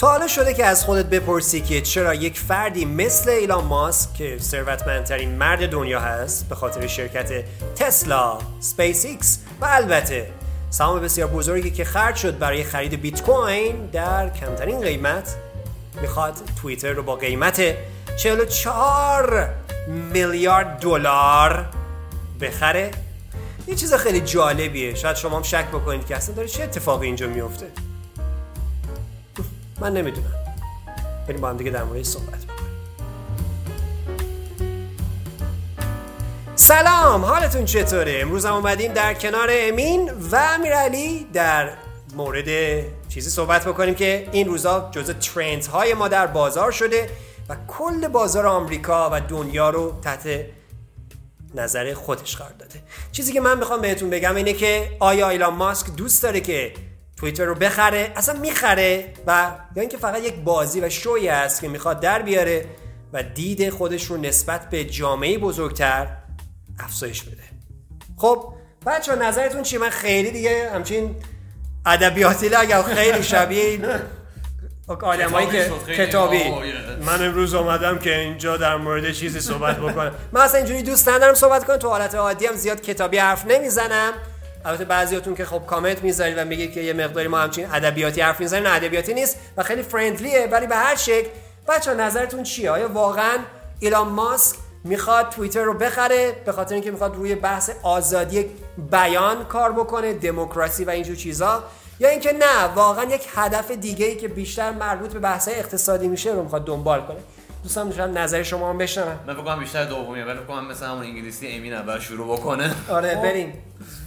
تا حالا شده که از خودت بپرسی که چرا یک فردی مثل ایلان ماسک که ثروتمندترین مرد دنیا هست به خاطر شرکت تسلا، اسپیس ایکس و البته سهام بسیار بزرگی که خرج شد برای خرید بیت کوین در کمترین قیمت می‌خواد توییتر رو با قیمت 44 میلیارد دلار بخره. یه چیز خیلی جالبیه. شاید شما هم شک بکنید که اصلا داره چه اتفاقی اینجا میفته. من نمی‌دونم. بریم با هم دیگه در مورد صحبت بکنیم. سلام حالتون چطوره؟ امروز هم اومدیم در کنار امین و امیرعلی در مورد چیزی صحبت بکنیم که این روزا جزء ترند های ما در بازار شده و کل بازار آمریکا و دنیا رو تحت نظر خودش قرار داده. چیزی که من می‌خوام بهتون بگم اینه که آیا ایلان ماسک دوست داره که توییتر رو بخره اصلا می‌خره و یا اینکه فقط یک بازی و شوی است که می‌خواد در بیاره و دید خودش رو نسبت به جامعه بزرگتر افزایش بده. خب بچه نظرتون چی من خیلی دیگه همچین ادبیاتی اگر خیلی شبیه آدمایی که کتابی. من امروز اومدم که اینجا در مورد چیزی صحبت بکنم. من اصلا اینجوری دوست ندارم صحبت کنم. تو حالت عادی هم زیاد کتابی حرف نمی‌زنم. البته بعضیاتون که خب کامنت می‌ذارید و میگید که یه مقداری ما همچین ادبیاتی حرف می‌زنیم نه ادبیاتی نیست و خیلی فرندلیه ولی به هر شکل بچه نظرتون چیه؟ آیا واقعا ایلان ماسک می‌خواد توییتر رو بخره به خاطر اینکه می‌خواد روی بحث آزادی بیان کار بکنه دموکراسی و اینجور چیزا؟ یا اینکه نه واقعا یک هدف دیگه ای که بیشتر مربوط به بحث اقتصادی میشه رو می‌خواد دنبال کنه؟ دوستان میشم نظر شما هم بشنوم من فکر بیشتر دومیه ولی فکر مثلا همون انگلیسی امین اول شروع بکنه. آره خب، بریم.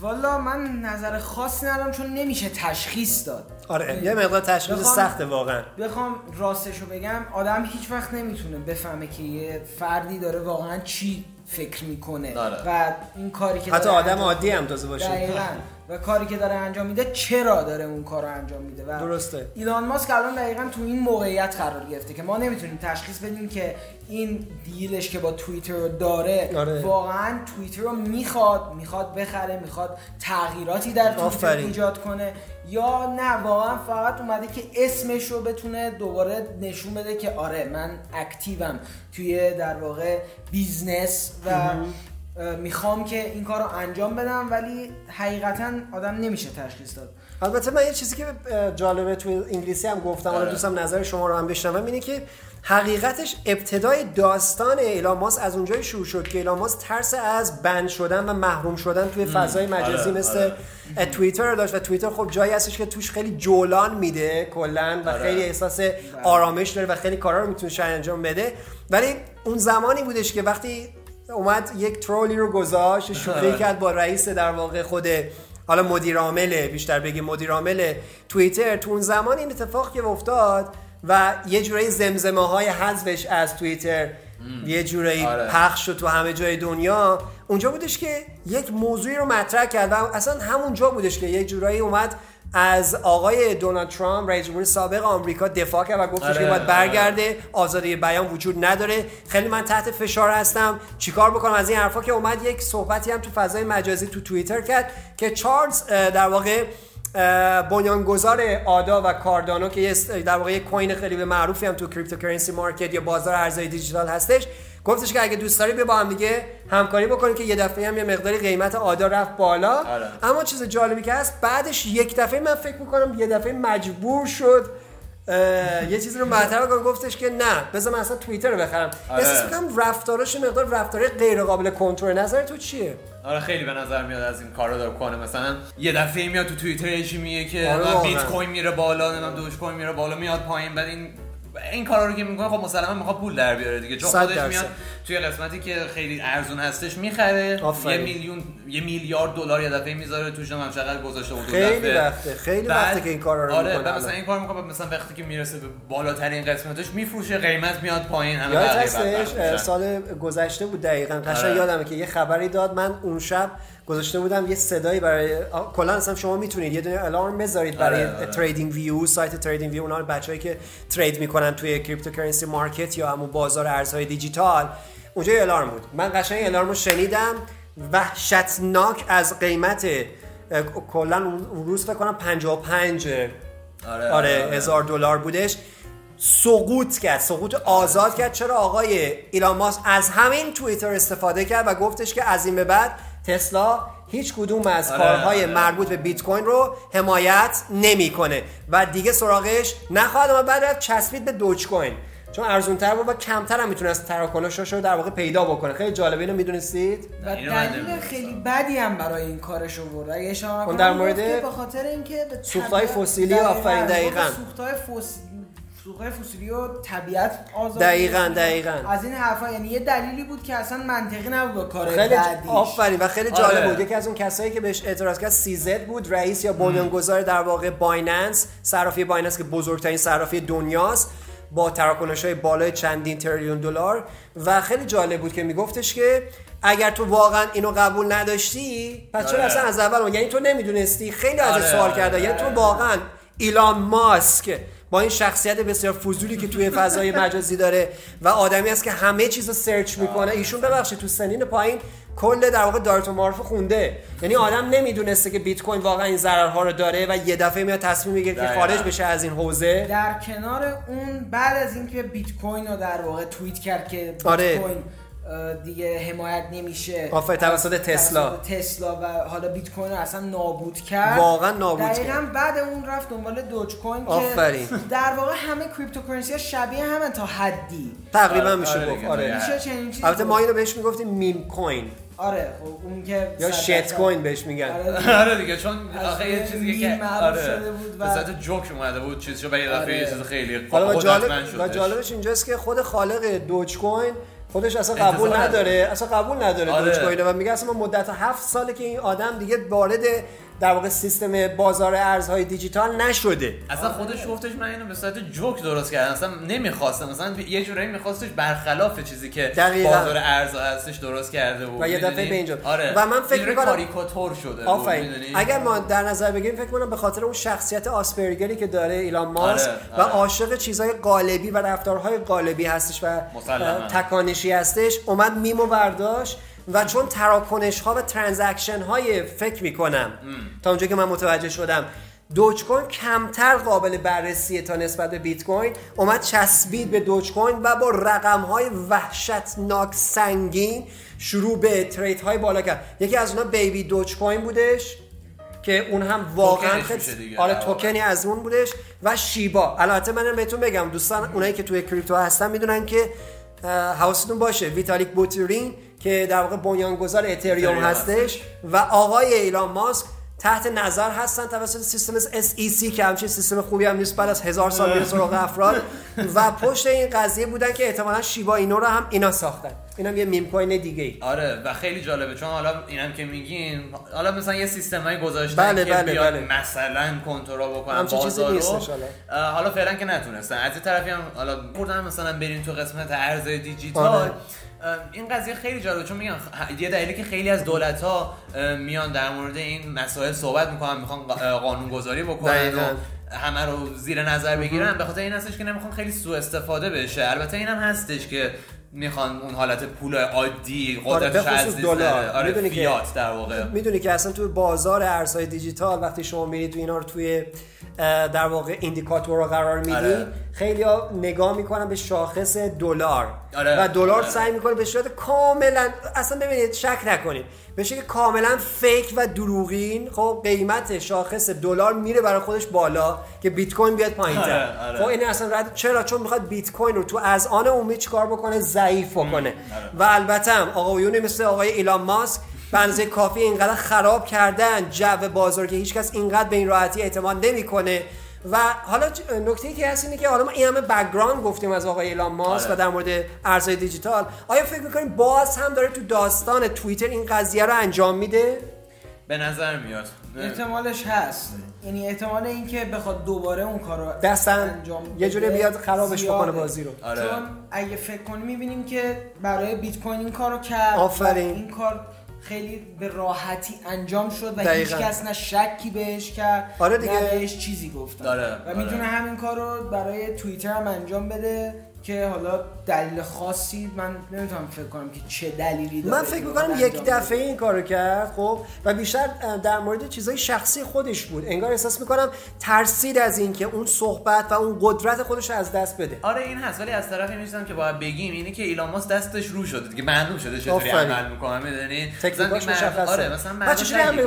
والا من نظر خاصی ندارم چون نمیشه تشخیص داد. آره یه مقدار تشخیص سخته واقعا. بخوام راستشو بگم آدم هیچ وقت نمی‌تونه بفهمه که یه فردی داره واقعا چی فکر می‌کنه. آره. و این کاری که حتی آدم عادی هم تازه باشه. دقیقاً. و کاری که داره انجام میده چرا داره اون کار رو انجام میده؟ و درسته. ایلان ماسک الان دقیقا تو این موقعیت قرار گرفته که ما نمی‌تونیم تشخیص بدیم که این دیلش که با توییتر داره آره. واقعا توییتر رو می‌خواد می‌خواد بخره می‌خواد تغییراتی در توییتر ایجاد کنه یا نه؟ واقعا فقط اومده که اسمش رو بتونه دوباره نشون بده که آره من active م توی در واقع business و می‌خوام که این کار رو انجام بدم ولی حقیقتا آدم نمیشه تشخیص داد. البته من یه چیزی که جالبه توی انگلیسی هم گفتم حالا آره. دوست دارم نظر شما رو هم بشنوم اینه که حقیقتش ابتدای داستان ایلان ماسک از اونجای شروع شد که ایلان ماسک ترس از ban شدن و محروم شدن توی فضای مجازی آره، مثل آره. توییتر رو داشت و توییتر خب جایی هستش که توش خیلی جولان میده کلا و خیلی احساس آرامش داره و خیلی کارا رو می‌تونه انجام بده. ولی اون زمانی بودش که وقتی اومد یک ترولی رو گذاشت شوخی. کرد با رئیس در واقع خود حالا مدیر عامل بیشتر بگیم مدیر عامل توییتر تو اون زمان این اتفاق که افتاد و یه جورایی زمزمه های حذفش از توییتر یه جورایی آره. پخش شد تو همه جای دنیا اونجا بودش که یک موضوعی رو مطرح کرد و اصلا همونجا بودش که یه جورایی اومد از آقای دونالد ترامپ رئیس جمهور سابق آمریکا دفاع کرد و گفتش آره، که باید برگرده آزادی بیان وجود نداره. خیلی من تحت فشار هستم. چیکار بکنم؟ از این حرفا که اومد یک صحبتی هم تو فضای مجازی تو توییتر کرد که چارلز در واقع بنیانگذار آدا و کاردانو که در واقع یک coin خیلی به معروفی هم تو cryptocurrency market یا بازار ارزهای دیجیتال هستش گفتش که اگه دوست داری بیا با هم دیگه همکاری بکنیم که یه دفعه هم یه مقداری قیمت آدا رفت بالا. آره. اما چیز جالبی که هست بعدش یک دفعه من فکر می‌کنم یه دفعه مجبور شد یه چیزی رو مطرح کنم گفتش که نه بذار من اصلا توییتر رو بخرم. آره. احساس می‌کنم رفتاراش مقدار رفتار غیر قابل کنترل. نظر تو چیه؟ آره خیلی به نظر میاد از این کارا داره کنه. مثلا یه دفعه میاد تو توییتر چی میگه که آره بیت کوین میره بالا نمی‌دونم دوج کوین میره بالا میاد پایین بعد این این کارا رو که می‌کنه خب مسلما می‌خواد پول در بیاره دیگه. چون خودش میاد توی قسمتی که خیلی ارزون هستش می‌خره. یه میلیون یه میلیارد دلار یه دفعه می‌ذاره توش هم چقدر گذاشته بود خیلی وقته خیلی وقته که این کارا رو آره می‌کنه مثلا این کار می‌کنه مثلا وقتی که می‌رسه به بالاترین قسمتش میفروشه قیمت میاد پایین همه هستش؟ سال گذشته بود دقیقاً قشنگ آره. یادمه که یه خبری داد من اون شب گذاشته بودم یه صدایی برای کلا اصلا شما می‌تونید یه دونه الارم بذارید برای آره، آره. TradingView سایت TradingView اونها بچه‌هایی که trade می‌کنن توی cryptocurrency market یا همون بازار ارزهای دیجیتال. اونجا یه الارم بود. من قشنگ الارم رو شنیدم. وحشتناک از قیمت کلا اون روز فکر کنم 55 آره, آره. هزار دلار بودش. سقوط کرد سقوط آزاد کرد. چرا آقای ایلان ماسک از همین توییتر استفاده کرد و گفتش که از این به بعد تسلا هیچ کدوم از آره، کارهای آره. مربوط به بیت کوین رو حمایت نمی‌کنه. و دیگه سراغش نخواهد اما بعد چسبید به دوج کوین چون ارزون تر بود و کمتر هم می‌تونست تراکنشش رو در واقع پیدا بکنه. خیلی جالبه اینو می‌دونستید؟ و دلیل خیلی بدی هم برای این کارش برد اگه شما در مورد به خاطر اینکه سوختای فسیلی آفرین دقیقاً. سوختای فسیلی سوخت فسیلی و طبیعت آزاد دقیقاً دقیقاً. از این حرفا یعنی یه دلیلی بود که اصلا منطقی نبود کار خیلی آفرین و خیلی جالب آره. بود. یکی از اون کسایی که بهش اعتراض کرد CZ بود رئیس یا بنیانگذار در واقع بایننس صرافی بایننس که بزرگترین صرافی دنیاست با تراکنش های بالای چندین تریلیون دلار. و خیلی جالب بود که میگفتش که اگر تو واقعا اینو قبول نداشتی پس چرا آره. اصلا از اول؟ یعنی تو نمی‌دونستی. خیلی ازش آره، سوال کرده یعنی تو واقعا ایلان ماسک با این شخصیت بسیار فضولی که توی فضای مجازی داره و آدمی است که همه چیز رو search می‌کنه. ایشون ببخشید تو سنین پایین کل در واقع دایرةالمعارف خونده. یعنی آدم نمی‌دونسته که بیت کوین واقعا این ضررها رو داره و یه دفعه میاد تصمیم می‌گیره که خارج بشه از این حوزه. در کنار اون بعد از اینکه بیت کوین رو در واقع توییت کرد که بیت آره. دیگه حمایت نمیشه. آفر توسط تسلا. تسلا و حالا بیت کوین رو اصلا نابود کرد. واقعا نابود کرد. بعد اون رفت دنبال دوج کوین که در واقع همه cryptocurrency ها شبیه همه تا حدی. تقریبا آره میشه گفت. آره. البته ما اینو بهش می‌گفتیم میم کوین آره خب اون که یا شت کوین بهش میگن. آره, آره دیگه چون آخه یه چیزی که آره شده بود و به جوک اومده بود چیزشو به یه دفعه یه چیز خیلی حالا جالب و جالبش اینجاست که خود خالق دوج کوین خودش اصلا قبول نداره اصلا قبول نداره آره. و میگه اصلا مدت هفت ساله که این آدم دیگه وارد در واقع سیستم بازار ارزهای دیجیتال نشده. اصلا خودش گفتش من اینو به صورت جوک درست کردم. اصلا نمی‌خواستم. مثلا یه جورایی میخواستش برخلاف چیزی که دقیقا. بازار ارز هستش درست کرده بود. و یه دفعه به اینجا. آره. و من فکر می‌کنم کاریکاتور شده آفرین. اگر ما در نظر بگیریم فکر کنم به خاطر اون شخصیت آسپرگری که داره ایلان ماسک آره. و آره. عاشق چیزای قالبی و رفتارهای قالبی هستش و تکانشی هستش اومد میمو برداشت. و چون تراکنش ها و transaction های فکر می‌کنم تا اونجا که من متوجه شدم دوج کوین کمتر قابل بررسیه تا نسبت به بیت کوین اومد چسبید به دوج کوین و با رقم های وحشتناک سنگین شروع به تریت های بالا کرد. یکی از اونها بیبی دوج کوین بودش که اون هم واقعا خیلی آره توکنی از اون بودش. و شیبا. البته من بهتون بگم دوستان اونایی که توی کریپتو هستن می‌دونن که حواستون باشه. ویتالیک بوترین که در واقع بنیانگذار اتریوم هستش و آقای ایلان ماسک تحت نظر هستن توسط سیستم SEC که همچین سیستم خوبی هم نیست بعد از هزار سال میره سراغ افراد. و پشت این قضیه بودن که احتمالا شیبا اینو رو هم اینا ساختن. اینم یه میم کوین دیگه ای آره و خیلی جالبه چون حالا اینم که میگین حالا مثلا یه سیستمای گذاشتن بله که بله بیاد بله. مثلا کنترل بکنن بازار رو حالا فعلا که نتونستن. از طرفی هم حالا بردن مثلا بریم تو قسمت ارز دیجیتال. آره. این قضیه خیلی جالبه چون میگن یه دلیلی که خیلی از دولت ها میان در مورد این مسائل صحبت می‌کنن می‌خوان قانون گذاری بکنن و همه رو زیر نظر بگیرن به خاطر این هستش که نمی‌خوان خیلی سوء استفاده بشه. البته اینم هستش که می‌خوان اون حالت پول عادی آره از دلار. آره فیات در واقع. می‌دونی که اصلا توی بازار ارزهای دیجیتال وقتی شما میرید اینا رو توی در واقع ایندیکاتور رو قرار میدی آره. خیلی ها نگاه می‌کنن به شاخص دلار آره. و دلار آره. سعی می‌کنه به صورت کاملا اصلا ببینید شک نکنید به که کاملا fake و دروغین خب قیمت شاخص دلار میره برای خودش بالا که بیت کوین بیاد پایینتر آره. آره. خب این اصلا رد چرا چون می‌خواد بیت کوین رو تو اذهان عمومی چیکار بکنه ضعیف بکنه آره. و البته هم آقایونی مثل آقای ایلان ماسک بنزه کافی اینقدر خراب کردن جو بازار که هیچکس اینقدر به این راحتی اعتماد نمی‌کنه. و حالا نکته که هست اینه که حالا ما این همه background گفتیم از آقای ایلان ماسک آره. و در مورد ارزهای دیجیتال. آیا فکر می‌کنیم باز هم داره تو داستان توییتر این قضیه رو انجام میده؟ به نظر میاد. احتمالش هست. یعنی احتمال اینکه بخواد دوباره اون کارو دستن. انجام یه جوری بیاد خرابش بکنه بازی رو. آره. چون اگه فکر کنی می‌بینیم که برای بیت کوین این کارو کرد آفرین. این کار خیلی به راحتی انجام شد و هیچ کس نه شکی بهش کرد آره دیگه. نه بهش چیزی گفتن داره. و می‌تونه آره. همین کار رو برای توییتر هم انجام بده که حالا دلیل خاصی من نمی‌تونم فکر کنم که چه دلیلی داره من فکر می‌کنم یک دفعه این کارو کرد خب؟ و بیشتر در مورد چیزای شخصی خودش بود. انگار احساس می‌کنم ترسید از اینکه اون صحبت و اون قدرت خودش از دست بده. آره این هست. ولی از طرفی میشم که باید بگیم اینه که ایلان ماسک دستش رو شده دیگه. معلوم شده چطوری عمل می‌کنه می‌دونی؟ تکنیکاش مشخصه. آره مثلا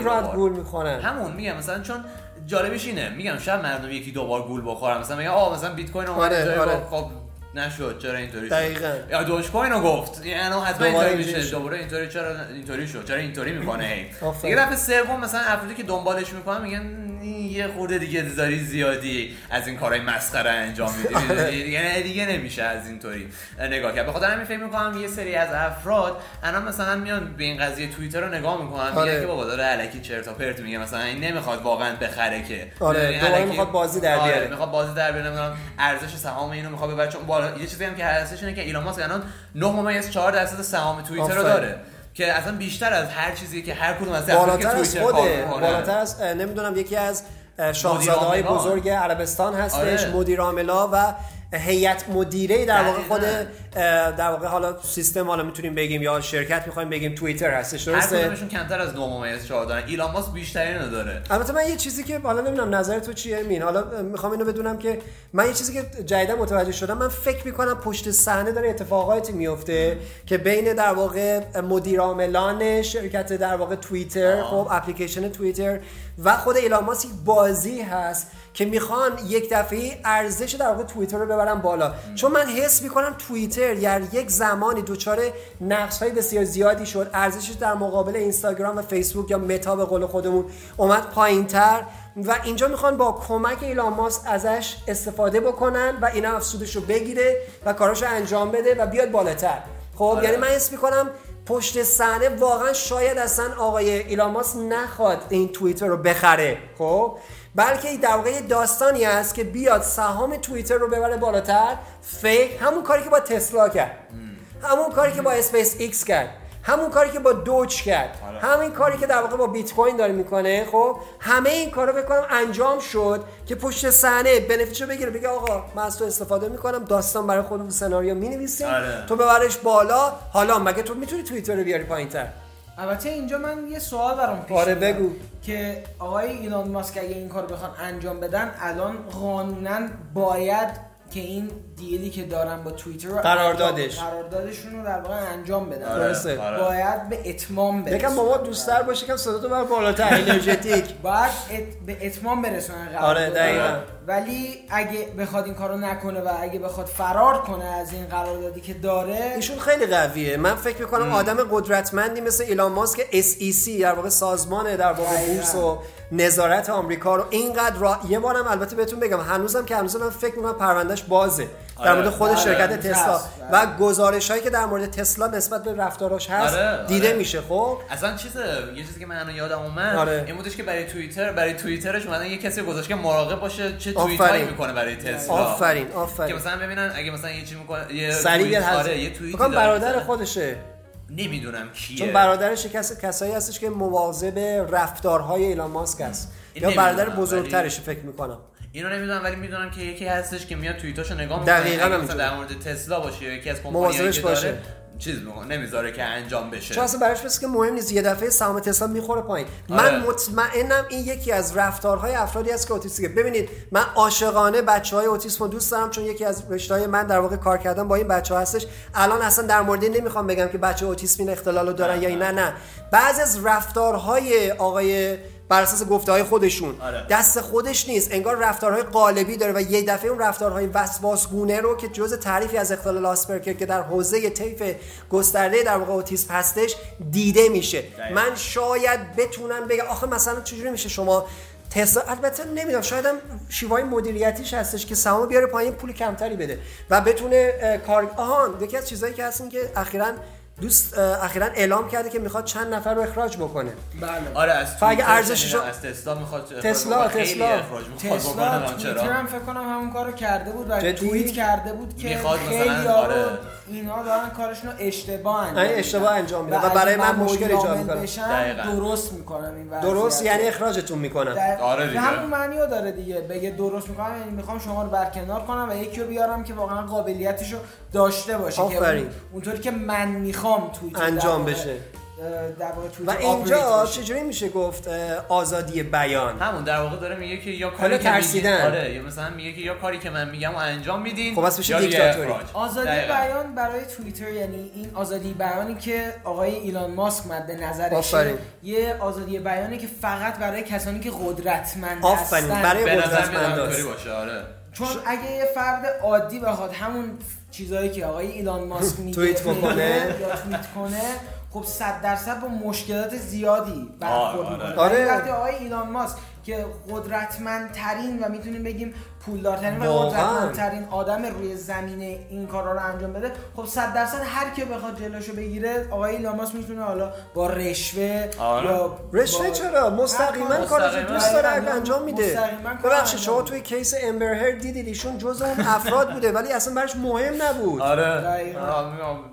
راد گول می‌کنن همون میگم مثلا چون جالبش اینه. میگم شاید مردم یکی دوبار گول بخورن. مثلا میگن آ مثلا بیت کوین اومد آره، آره. نشد چرا اینطوری دقیقاً. یا دوش کوین رو گفت. یعنی حتما اینطوری میشه. دوباره اینطوری چرا اینطوری شد؟ چرا اینطوری می‌کنه؟ هی دیگه دفعه سوم مثلا افرادی که دنبالش می‌کنن میگن یه خورده دیگه داری زیادی از این کارهای مسخره انجام میدی آره. دیگه دیگه نمیشه از اینطوری. نگاه کرد. بخاطر همین فکر می‌کنم یه سری از افراد الان مثلا میان به این قضیه توییتر رو نگاه می‌کنن میگن آره. که بابا داره الکی چرت و پرت میگه مثلا این نمی‌خواد واقعا بخره که. آره دوباره می‌خواد بازی در بیاره. آره می‌خواد بازی در بیاره نمی‌دونم ارزش سهام اینو می‌خواد ببره. چون بالا یه چیزی هم که هستش اینه که ایلان ماسک الان 9 ممیز 4 درصد سهام توییتر رو داره. که اصلا بیشتر از هر چیزی که هر کدوم از بالاتر از خوده بالاتر از نمی‌دونم یکی از شاهزاده های بزرگ عربستان هستش آره. مدیر عاملا و هیئت مدیره در واقع خود در واقع حالا سیستم حالا می‌تونیم بگیم یا شرکت می‌خوایم بگیم توییتر هستش درسته؟ هر کدومشون کمتر از 2 ممیز 4 دارن. ایلان ماسک بیشتری نداره البته من یه چیزی که حالا نمی‌دونم نظر تو چیه مین حالا می‌خوام اینو بدونم که من یه چیزی که جدیدا متوجه شدم من فکر می‌کنم پشت صحنه داره اتفاقاتی میفته که بین در واقع مدیر عاملان شرکت در واقع توییتر خب اپلیکیشن توییتر و خود ایلان ماسک بازی هست که می‌خوان یک دفعه ارزش در واقع توییتر رو ببرن بالا. چون من حس می‌کنم توییتر یعنی یک زمانی دچار نقص های بسیار زیادی شد. ارزشش در مقابل اینستاگرام و فیسبوک یا متا به قول خودمون اومد پایینتر و اینجا می‌خوان با کمک ایلان ماسک ازش استفاده بکنن و اینا افسودش رو بگیره و کاراشو انجام بده و بیاد بالاتر. خب آره. یعنی من حس می‌کنم پشت صحنه واقعا شاید اصلا آقای ایلان ماسک نخواد این توییتر رو بخره. خب بلکه در واقع داستانی است که بیاد سهام توییتر رو ببره بالاتر. fake. همون کاری که با تسلا کرد. همون کاری که با اسپیس ایکس کرد. همون کاری که با دوچ کرد. آره. همین کاری که در واقع با بیت کوین داره می‌کنه. خب همه این کارا بکنم انجام شد که پشت صحنه benefit شو بگیره. بگه آقا من از تو استفاده می‌کنم. داستان برای خودمون سناریو می‌نویسیم. آره. تو ببرش بالا. حالا مگه تو می‌تونی توییتر رو بیاری پایینتر؟ البته اینجا من یه سوال برام پیش آره بگو. که آقای ایلان ماسک اگه این کار بخوان انجام بدن الان قانونا باید که این دیلی که دارن با توییتر رو قراردادش. قراردادشون رو در واقع انجام بدن آره. آره. باید به اتمام برسونن. یکم بابا دوستر باشه که صدا تو بر بالاتر انرژتیک. باید به اتمام برسونن آره دقیقاً. ولی اگه بخواد این کارو نکنه و اگه بخواد فرار کنه از این قراردادی که داره ایشون خیلی قویه. من فکر می‌کنم آدم قدرتمندی مثل ایلان ماسک SEC در واقع سازمان در واقع بورس و نظارت آمریکا رو اینقدر را یه بارم البته بهتون بگم هنوزم که هنوزم من فکر می‌کنم پروندهش بازه. در مورد خود آره. شرکت تسلا و گزارش هایی که در مورد تسلا نسبت به رفتاراش هست آره. دیده آره. میشه خب؟ اصلا چیز یه چیزی که من یادم اومد آره. این بودش که برای توییتر برای توییترش اومدن یه کسی گذاشت که مراقب باشه چه توییت هایی می‌کنه برای تسلا. آفرین. آفرین که مثلا ببینن اگه مثلا یه چیزی می‌کنه یه سریع آره یه توییت برادر خودشه. نمی‌دونم کیه. چون برادرش کس کسایی هستش که مواظب رفتارهای ایلان ماسک است یا برادر بزرگترش فکر می‌کنم. اینو نمی‌دونم ولی می‌دونم که یکی هستش که میاد توییتاشو نگاه می‌کنه. دقیقاً مثلا در مورد تسلا باشه یا یکی از کمپانیایی که باشه. داره چیز نمی‌ذاره که انجام بشه. چون اصلا براش که مهم نیست یه دفعه سهام تسلا می‌خوره پایین. آره. من مطمئنم این یکی از رفتارهای افرادی است که اوتیستی ببینید من عاشقانه بچه های اوتیسم رو دوست دارم چون یکی از رشته من در واقع کار کردم با این بچه ها هستش. الان اصلا در مورد نمی‌خوام بگم که بچه اوتیسم این اختلال رو دارن یا نه. نه. بعضی از رفتارهای آقای بر اساس گفته های خودشون. آره. دست خودش نیست. انگار رفتارهای قالبی داره و یه دفعه اون رفتارهای وسواسگونه رو که جزء تعریفی از اختلال آسپرگر که در حوزه طیف گسترده در واقع اوتیسم هستش دیده میشه. من شاید بتونم بگم آخه مثلا چجوری میشه شما تسلا البته نمی‌دونم شاید هم شیوای مدیریتیش هستش که سهام بیاره پایین پول کمتری بده و بتونه کار آهان یکی از چیزایی که هستن که اخیرا دوست اخیرا اعلام کرده که می‌خواد چند نفر رو اخراج بکنه. بله. آره از اگه ارزشش از تسلا می‌خواد تسلا تسلا. اخراج می‌خواد تسلا هم فکر کنم همون کارو کرده بود و؟ توییت کرده بود که می‌خواد مثلا، آره. اینا دارن کارشون رو اشتباه انجام میدن. اشتباه انجام میدن و برای من مشکل ایجاد دقیقاً. درست می‌کنم این درست. یعنی اخراجتون می‌کنن در... آره دیگه. همون معنی رو داره دیگه بگه درست می‌کنم یعنی می‌خوام شما رو برکنار کنم و یکی رو بیارم که واقعا قابلیتش رو داشته باشه که اونطوری که من می‌خوام توی انجام بشه. در واقع و اینجا چجوری میشه گفت آزادی بیان همون در واقع داره میگه که یا کاری که ترسیدن. میگه آره یا مثلا میگه که یا کاری که من میگم و انجام میدین خب بس دیگه دیکتاتوری. آزادی دقیقاً. بیان برای توییتر یعنی این آزادی بیانی که آقای ایلان ماسک مد نظرشه آفرین. یه آزادی بیانی که فقط برای کسانی که قدرتمند. هستن برای قدرتمند آره چون اگه یه فرد عادی بخواد همون چیزهایی که آقای ایلان ماسک میگه توییت بکنه. بگه یا توییت کنه خب صد درصد با مشکلات زیادی برخورد آره، می‌کنه آره. وقتی آقای ایلان ماسک که قدرتمندترین و می‌تونیم بگیم پولدارترین و. قدرتمندترین آدم روی زمین این کارا رو انجام بده خب صد درصد هر کی بخواد جلوشو بگیره آقای ایلان ماسک می‌تونه حالا با رشوه آره. یا رشوه با- چرا مستقیما هر کارش. دوست داره دقیقاً. انجام میده ببخشید شما. توی کیس امبر هرد دیدید ایشون جز اون افراد بوده ولی اصلا براش مهم نبود آره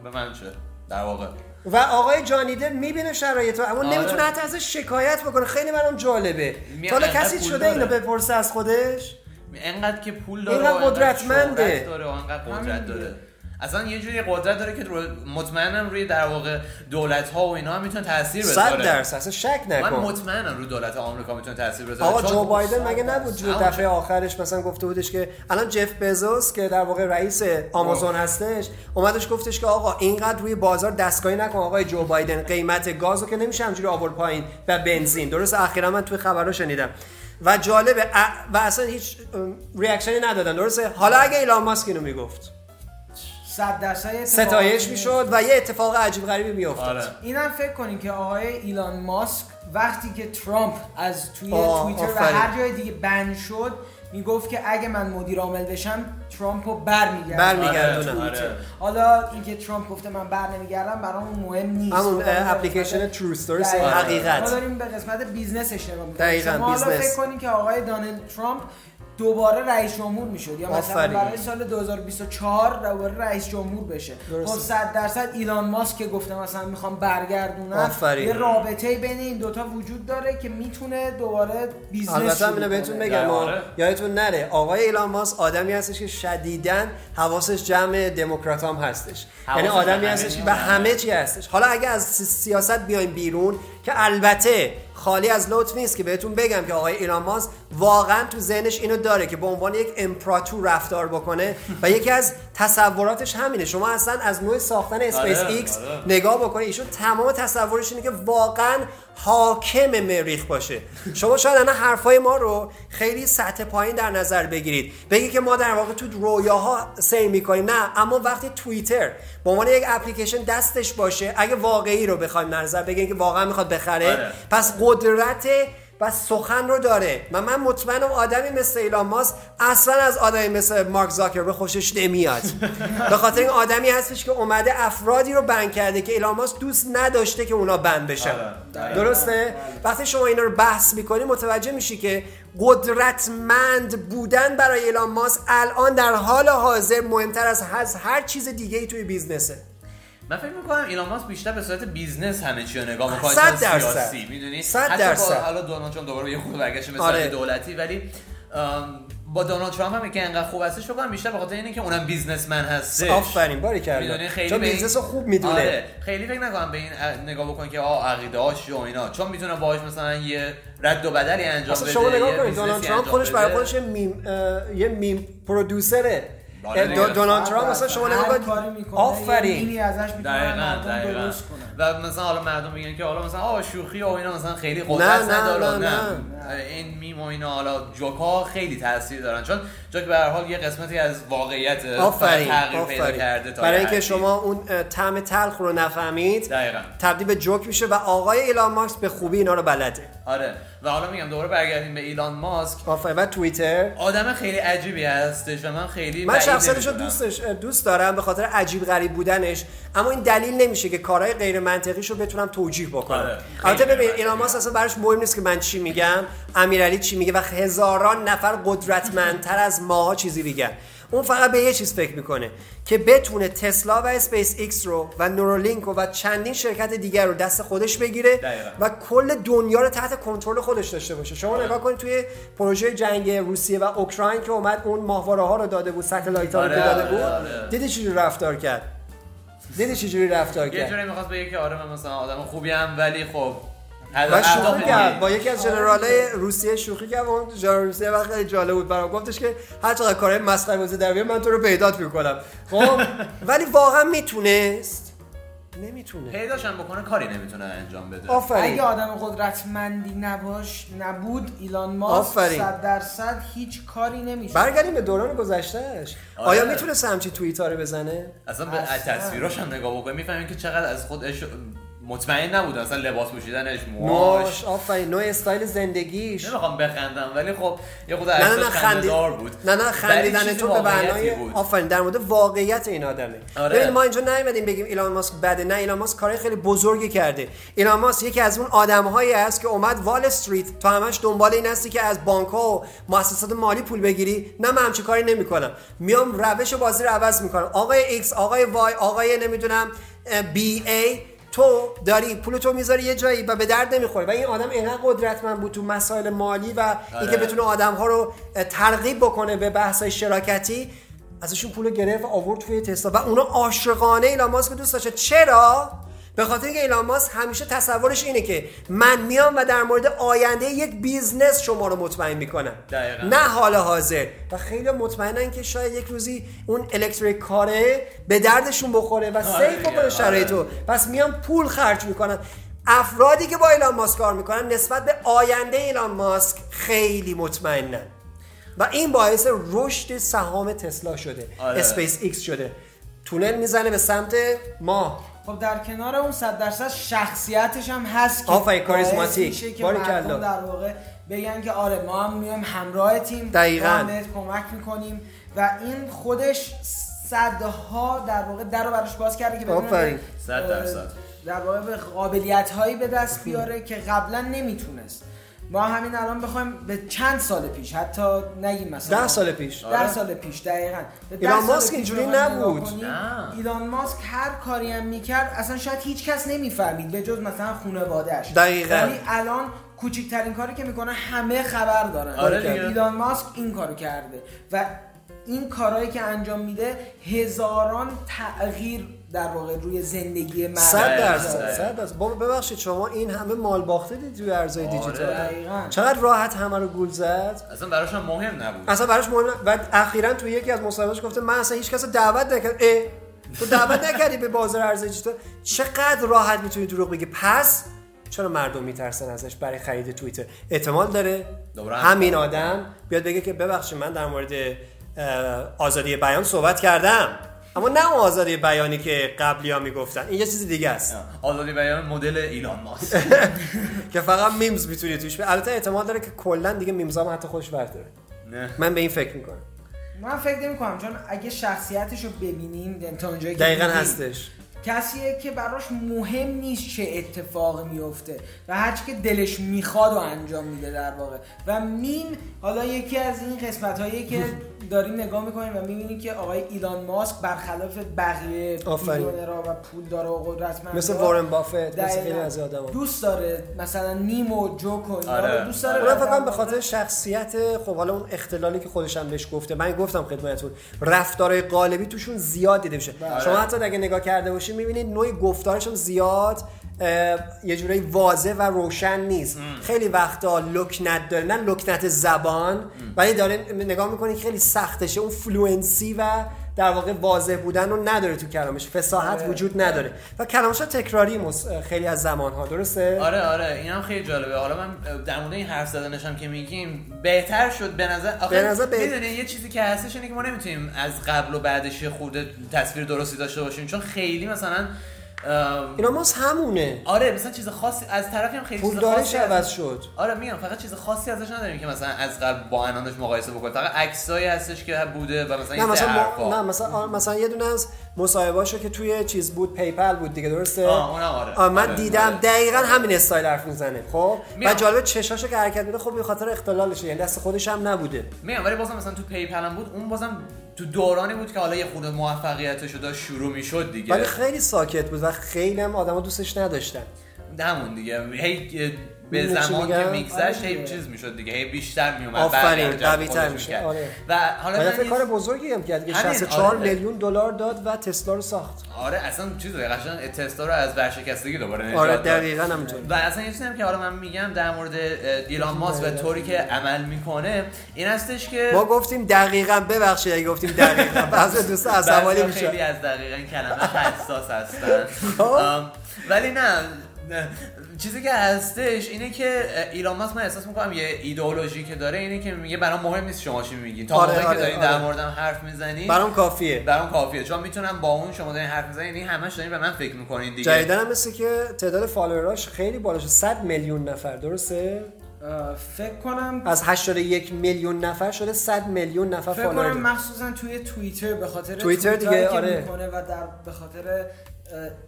به من چه در واقع و آقای جانی دپ می‌بینه شرایط رو اما آره. نمی‌تونه حتی ازش شکایت بکنه خیلی برام جالبه حالا کسی شده داره. اینو بپرسه از خودش انقدر که پول داره اینقدر انقدر قدرتمنده. داره انقدر قدرت. داره اصلا یه جوری قدرت داره که مطمئنم روی در واقع دولت ها و اینا هم می‌تونه تاثیر بذاره. درصد اصلا شک من نکن مطمئنم روی دولت آمریکا می‌تونه تاثیر بذاره. آقا جو بایدن مگه نبود جو دفعه آخرش مثلا گفته بودش که الان جف بزوس که در واقع رئیس آمازون هستش اومدش گفتش که آقا اینقدر روی بازار دستکاری نکن آقای جو بایدن قیمت گازو که نمیشه همجوری آورد پایین و بنزین. درست اخیرا من توی خبرها شنیدم. و جالبه و اصلا هیچ ریاکشنی ندادن. درسته؟ حالا اگه ایلان ماسک اینو می‌گفت. صد درصد ستایش. می‌شد و یه اتفاق عجیب غریبی میافتاد آره اینم فکر کنین که آقای ایلان ماسک وقتی که ترامپ از توی توییتر و. هر جای دیگه ban شد می‌گفت که اگه من مدیر عامل بشم ترامپ رو برمیگردم برمیگردونم. آره، آره. حالا اینکه ترامپ گفته من بر نمیگردم برامون مهم نیست همون به اپلیکیشن True Stories دقیقاً. حقیقت ما داریم به قسمت business ش نگاه می‌کنیم شما حالا. فکر کنین که آقای دانالد ترامپ دوباره رئیس جمهور می‌شد یا مثلا آفرین. برای سال 2024 دوباره رئیس جمهور بشه درسته. خب 100 درصد ایلان ماسک که گفته مثلا می‌خوام برگردونم آفرین. یه رابطه بین این دوتا وجود داره که می‌تونه دوباره business البته اینو بهتون. بگم آره. یادتون نره آقای ایلان ماسک آدمی هستش که شدیداً حواسش جمع دموکرات هم هستش یعنی آدمی هستش که به. همه چی هستش حالا اگه از سی- سیاست بیایم بیرون که البته خالی از لطف نیست که بهتون بگم که آقای ایلان ماسک واقعا تو ذهنش اینو داره که به عنوان یک امپراتور رفتار بکنه و یکی از تصوراتش همینه شما اصلا از نوع ساختن اسپیس آره، ایکس آره. نگاه بکنید ایشون تمام تصورش اینه که واقعا حاکم مریخ باشه شما شاید الان حرفای ما رو خیلی سطح پایین در نظر بگیرید بگی که ما در واقع تو رویاها سیر می‌کنیم نه اما وقتی توییتر به عنوان یک اپلیکیشن دستش باشه اگه واقعی رو بخوایم نظر بگیریم که واقعا می‌خواد بخره آره. پس قدرت و سخن رو داره. و من مطمئنم آدمی مثل ایلان ماسک اصلا از آدمی مثل مارک زاکربرگ خوشش نمیاد. به خاطر این آدمی هستش که اومده افرادی رو بند کرده که ایلان ماسک دوست نداشته که اونا بند بشن. آره. درسته؟ وقتی شما اینا رو بحث می‌کنی متوجه میشی که قدرتمند بودن برای ایلان ماسک الان در حال حاضر مهمتر از از هر چیز دیگه ای توی business ه. من فکر می‌کنم ایلان ماسک بیشتر به صورت business همه چی رو نگاه می‌کنه صد درصد. می‌دونی صد درصد. حالا دونالد ترامپ دوباره یه خود برگشت به آره. دولتی ولی با دونالد ترامپ هم که انقدر خوب هستش کنم بیشتر به خاطر اینه که اونم businessman هستش آفرین باری کرده خیلی چون به این- business رو خوب می‌دونه آره خیلی فکر نکنم به این نگاه بکنی که آ عقیده هاش و اینا چون می‌تونه باهاش مثلا یه رد و بدلی انجام بده شما نگاه کنید دونالد ترامپ خودش برای. خودش یه میم اه، یه meme producer ه دونالد ترامپ مثلا شما نگاه کنید آفرین. اینی ازش دقیقاً دقیقاً. و مثلا حالا مردم میگن که حالا مثلا آ شوخی و اینا مثلا خیلی قدرت نه، نه، نداره نه، نه, این میم و اینا حالا جوکا خیلی تاثیر دارن. چون جوکه به هر حال یه قسمتی از واقعیت آفرین پیدا کرده برای اینکه شما اون طعم تلخ رو نفهمید دقیقاً. تبدیل به جوک میشه و آقای ایلان ماسک به خوبی اینا رو بلده. آره. و حالا میگم دوباره برگردیم به ایلان ماسک. آفرین. و توییتر. آدم خیلی عجیبی هستش و من خیلی من شخصیتش رو دوستش دوست دارم به خاطر عجیب غریب بودنش اما این دلیل نمیشه که کارهای غیر منطقیش رو بتونم توجیه بکنم. آره. البته ببین ایلان ماسک اصلا براش مهم نیست که من چی میگم امیرعلی چی میگه و هزاران نفر قدرتمندتر از ماها چیزی میگن اون فقط به یه چیز فکر می‌کنه که بتونه تسلا و اسپیس ایکس رو و Neuralink و چندین شرکت دیگر رو دست خودش بگیره و کل دنیا رو تحت کنترل خودش داشته باشه. شما آره. نگاه کنید توی پروژه جنگ روسیه و اوکراین که اومد اون ماهواره ها رو داده بود satellite ها رو آره، داده بود. آره. دیدی چجوری رفتار کرد؟ دیدی چجوری رفتار کرد یه جوری می‌خواست بگه که آره من مثلا آدم خوبی هم ولی خب و شوخی کرد با یکی از های روسیه شوخی کرد اون ژنرال روسیه وقت خیلی جالب بود برام. گفتش که هر چقدر کارهای مسخره بازی در من تو رو پیدات می‌کنم. خب؟ ولی واقعا می‌تونست. نمی‌تونه پیداشم بکنه کاری نمی‌تونه انجام بده. آفرین. اگه آدم قدرتمندی نباش نبود ایلان ماسک 100 درصد هیچ کاری نمیشه. برگردیم به دوران گذشتهش آره. آیا می‌تونه همچی توییت رو بزنه؟ اصلا به تصویراش هم نگاه بکنیم می‌فهمیم که چقدر از خودش مطمئن نبود اصلا لباس پوشیدنش موهاش آفرین نوع استایل زندگیش. نمی‌خوام بخندم ولی خب یه خود نه نه خندید... بود. نه نه خندیدن تو به معنای آفرین در مورد واقعیت این آدمه. آره. ببین ما اینجا نیومدیم بگیم ایلان ماسک بده. نه ایلان ماسک کارهای خیلی بزرگی کرده. ایلان ماسک یکی از اون آدمهایی است که اومد وال استریت تو همش دنبال این هستی که از بانک ها و مؤسسات مالی پول بگیری. نه من همچین کاری نمی‌کنم. میام روش بازی رو عوض می‌کنم. آقای X آقای Y آقای نمی‌دونم B A تو داری پول تو می‌ذاری یه جایی و به درد نمی‌خوره. و این آدم اینقدر قدرتمند بود تو مسائل مالی و آره. اینکه بتونه آدم ها رو ترغیب بکنه به بحث های شراکتی ازشون پول گرفت و آورد توی تسلا. و اونا عاشقانه ایلان ماسک دوست داشته. چرا؟ به خاطر اینکه ایلان ماسک همیشه تصورش اینه که من میام و در مورد آینده یک business شما رو مطمئن می‌کنم. نه حال حاضر. و خیلی مطمئنن که شاید یک روزی اون electric car ه به دردشون بخوره و آره safe بکنه شرایطو آره. پس میان پول خرج می‌کنن افرادی که با ایلان ماسک کار می‌کنن نسبت به آینده ایلان ماسک خیلی مطمئنن. و این باعث رشد سهام تسلا شده. آره. اسپیس ایکس شده. تونل می‌زنه به سمت ما خب در کنار اون صد درصد شخصیتش هم هست که آقای کاریزماتیک. باری کلا در واقع بگن که آره ما هم میایم همراه تیم. دقیقاً. کمک می‌کنیم. و این خودش صدها در واقع در رو براش باز کرده که آفرین. صد درصد. در واقع به قابلیت هایی به دست بیاره که قبلا نمی‌تونست. ما همین الان بخوایم به چند سال پیش حتی نگیم مثلا. ده سال پیش. ده سال پیش دقیقا. ایلان ماسک اینجوری نبود. ایلان ماسک هر کاری هم می‌کرد اصلا شاید هیچ کس نمی‌فهمید به جز مثلا خانواده‌اش دقیقا. ولی الان کوچکترین کاری که می‌کنه همه خبر دارن. آره ایلان ماسک این کارو کرده و این کارهایی که انجام میده هزاران تغییر در واقع روی زندگی مردم صد درصد صد درصد. بابا ببخشید شما این همه مال باخته دید روی ارزهای آره. دیجیتال؟ چقدر راحت همه رو گول زد؟ اصلا براش مهم نبود. اصلا براش مهم نبود. و اخیرا توی یکی از مصاحبه‌اش گفته من اصلا هیچ کس دعوت نکردم. اه. تو دعوت نکردی به بازار ارزهای دیجیتال؟ چقدر راحت می‌تونی دروغ بگی؟ پس چرا مردم میترسن ازش برای خرید توییتر؟ احتمال داره همین آدم بیاد بگه که ببخشید من در مورد آزادی بیان صحبت کردم. اما نه اون آزادی بیانی که قبلی ها می‌گفتن. این یه چیز دیگه است. آزادی بیان مدل ایلان ماسک. که فقط میمز می‌تونی توش به البته احتمال داره که کلا دیگه میمز هم حتی خوش برداره. نه. من به این فکر می‌کنم. من فکر نمی کنم چون اگه شخصیتش رو ببینیم تا اونجایی دقیقا هستش. کسیه که براش مهم نیست چه اتفاق میفته و هرچی که دلش می‌خواد و انجام میده در واقع. و میم حالا یکی از این قسمت هایی که داریم نگاه می‌کنیم و می‌بینیم که آقای ایلان ماسک برخلاف بقیه میلیونرها و پول داره و قدرتمند مثل وارن بافت مثل خیلی از آدم دوست داره مثلا نیم و جوک و آره. دوست داره. اونم فقط به خاطر شخصیت خب حالا اون اختلالی که خودش هم بهش گفته من گفتم خدمتتون رفتارهای قالبی توشون زیاد دیده میشه. بله. شما حتی اگه نگاه کرده باشید می‌بینید نوع گفتارش هم زیاد یه جورایی واضح و روشن نیست. خیلی وقتا لکنت داره نه لکنت زبان ولی داره نگاه می‌کنی خیلی سختشه. اون fluency و در واقع واضح بودن رو نداره تو کلامش. فصاحت آره. وجود نداره. و کلامش تکراری مس... خیلی از زمان ها درسته؟ آره آره. این هم خیلی جالبه. حالا من در مورد این حرف زدنش هم که میگیم بهتر شد به نظر آخه به نظر به... یه چیزی که هستش اینه که ما نمی‌تونیم از قبل و بعدش خورده تصویر درستی داشته باشیم. چون خیلی مثلا اینا ماسک همونه. آره مثلا چیز خاصی از طرفی هم خیلی چیز خاصی عوض شد. آره میگم فقط چیز خاصی ازش نداریم که مثلا از قبل با الانش مقایسه بکنیم. فقط عکسایی هستش که بوده و مثلا نه مثلا ما... نه مثلا مثلا یه دونه از مصاحبهاشو که توی چیز بود PayPal بود دیگه درسته؟ آه اونم آره. آه من آره. دیدم. آره. دقیقا همین استایل حرف می‌زنه خب؟ و جالب چشاشو که حرکت میده خب به خاطر اختلالشه. یعنی دست خودش هم نبوده. میگم ولی بازم مثلا تو PayPal هم بود اون بازم تو دورانی بود که حالا یه خورده موفقیتش داشت شروع می‌شد دیگه. ولی خیلی ساکت بود و خیلی هم آدما دوستش نداشتن. همون دیگه. هی به زمان که میگذشت هی چیز می‌شد دیگه هی بیشتر میومد آفرین قوی تر میشه آره. و حالا فکر کار بزرگی هم کرد که 64 آره. میلیون دلار داد و تسلا رو ساخت. آره اصلا چیز قشنگ تسلا رو از ورشکستگی دوباره نجات آره دقیقاً همینطور و اصلا یه چیزی هم که حالا من میگم در مورد دیلان ماس و طوری که عمل می‌کنه این هستش که ما گفتیم دقیقاً ببخشید اگه گفتیم دقیقاً بعضی دوست عصبانی میشه خیلی از دقیقاً کلمه حساس هستن. خب. ولی نه. چیزی که هستش اینه که ایران ماسک من احساس می‌کنم یه ایدئولوژی که داره اینه که میگه برام مهم نیست شما چی میگین. تا آره، آره، که دارین آره. در موردم حرف می‌زنین برام کافیه. برام کافیه. چون می‌تونم با اون شما دارین حرف می‌زنین این همش دارین به من فکر می‌کنین دیگه. جدیدن هم مثل که تعداد فالووراش خیلی بالا شد 100 میلیون نفر درسته؟ فکر کنم از 81 میلیون نفر شده 100 میلیون نفر فکر کنم مخصوصا توی توییتر به خاطر توییتر دیگه آره. می‌کنه و در به خاطر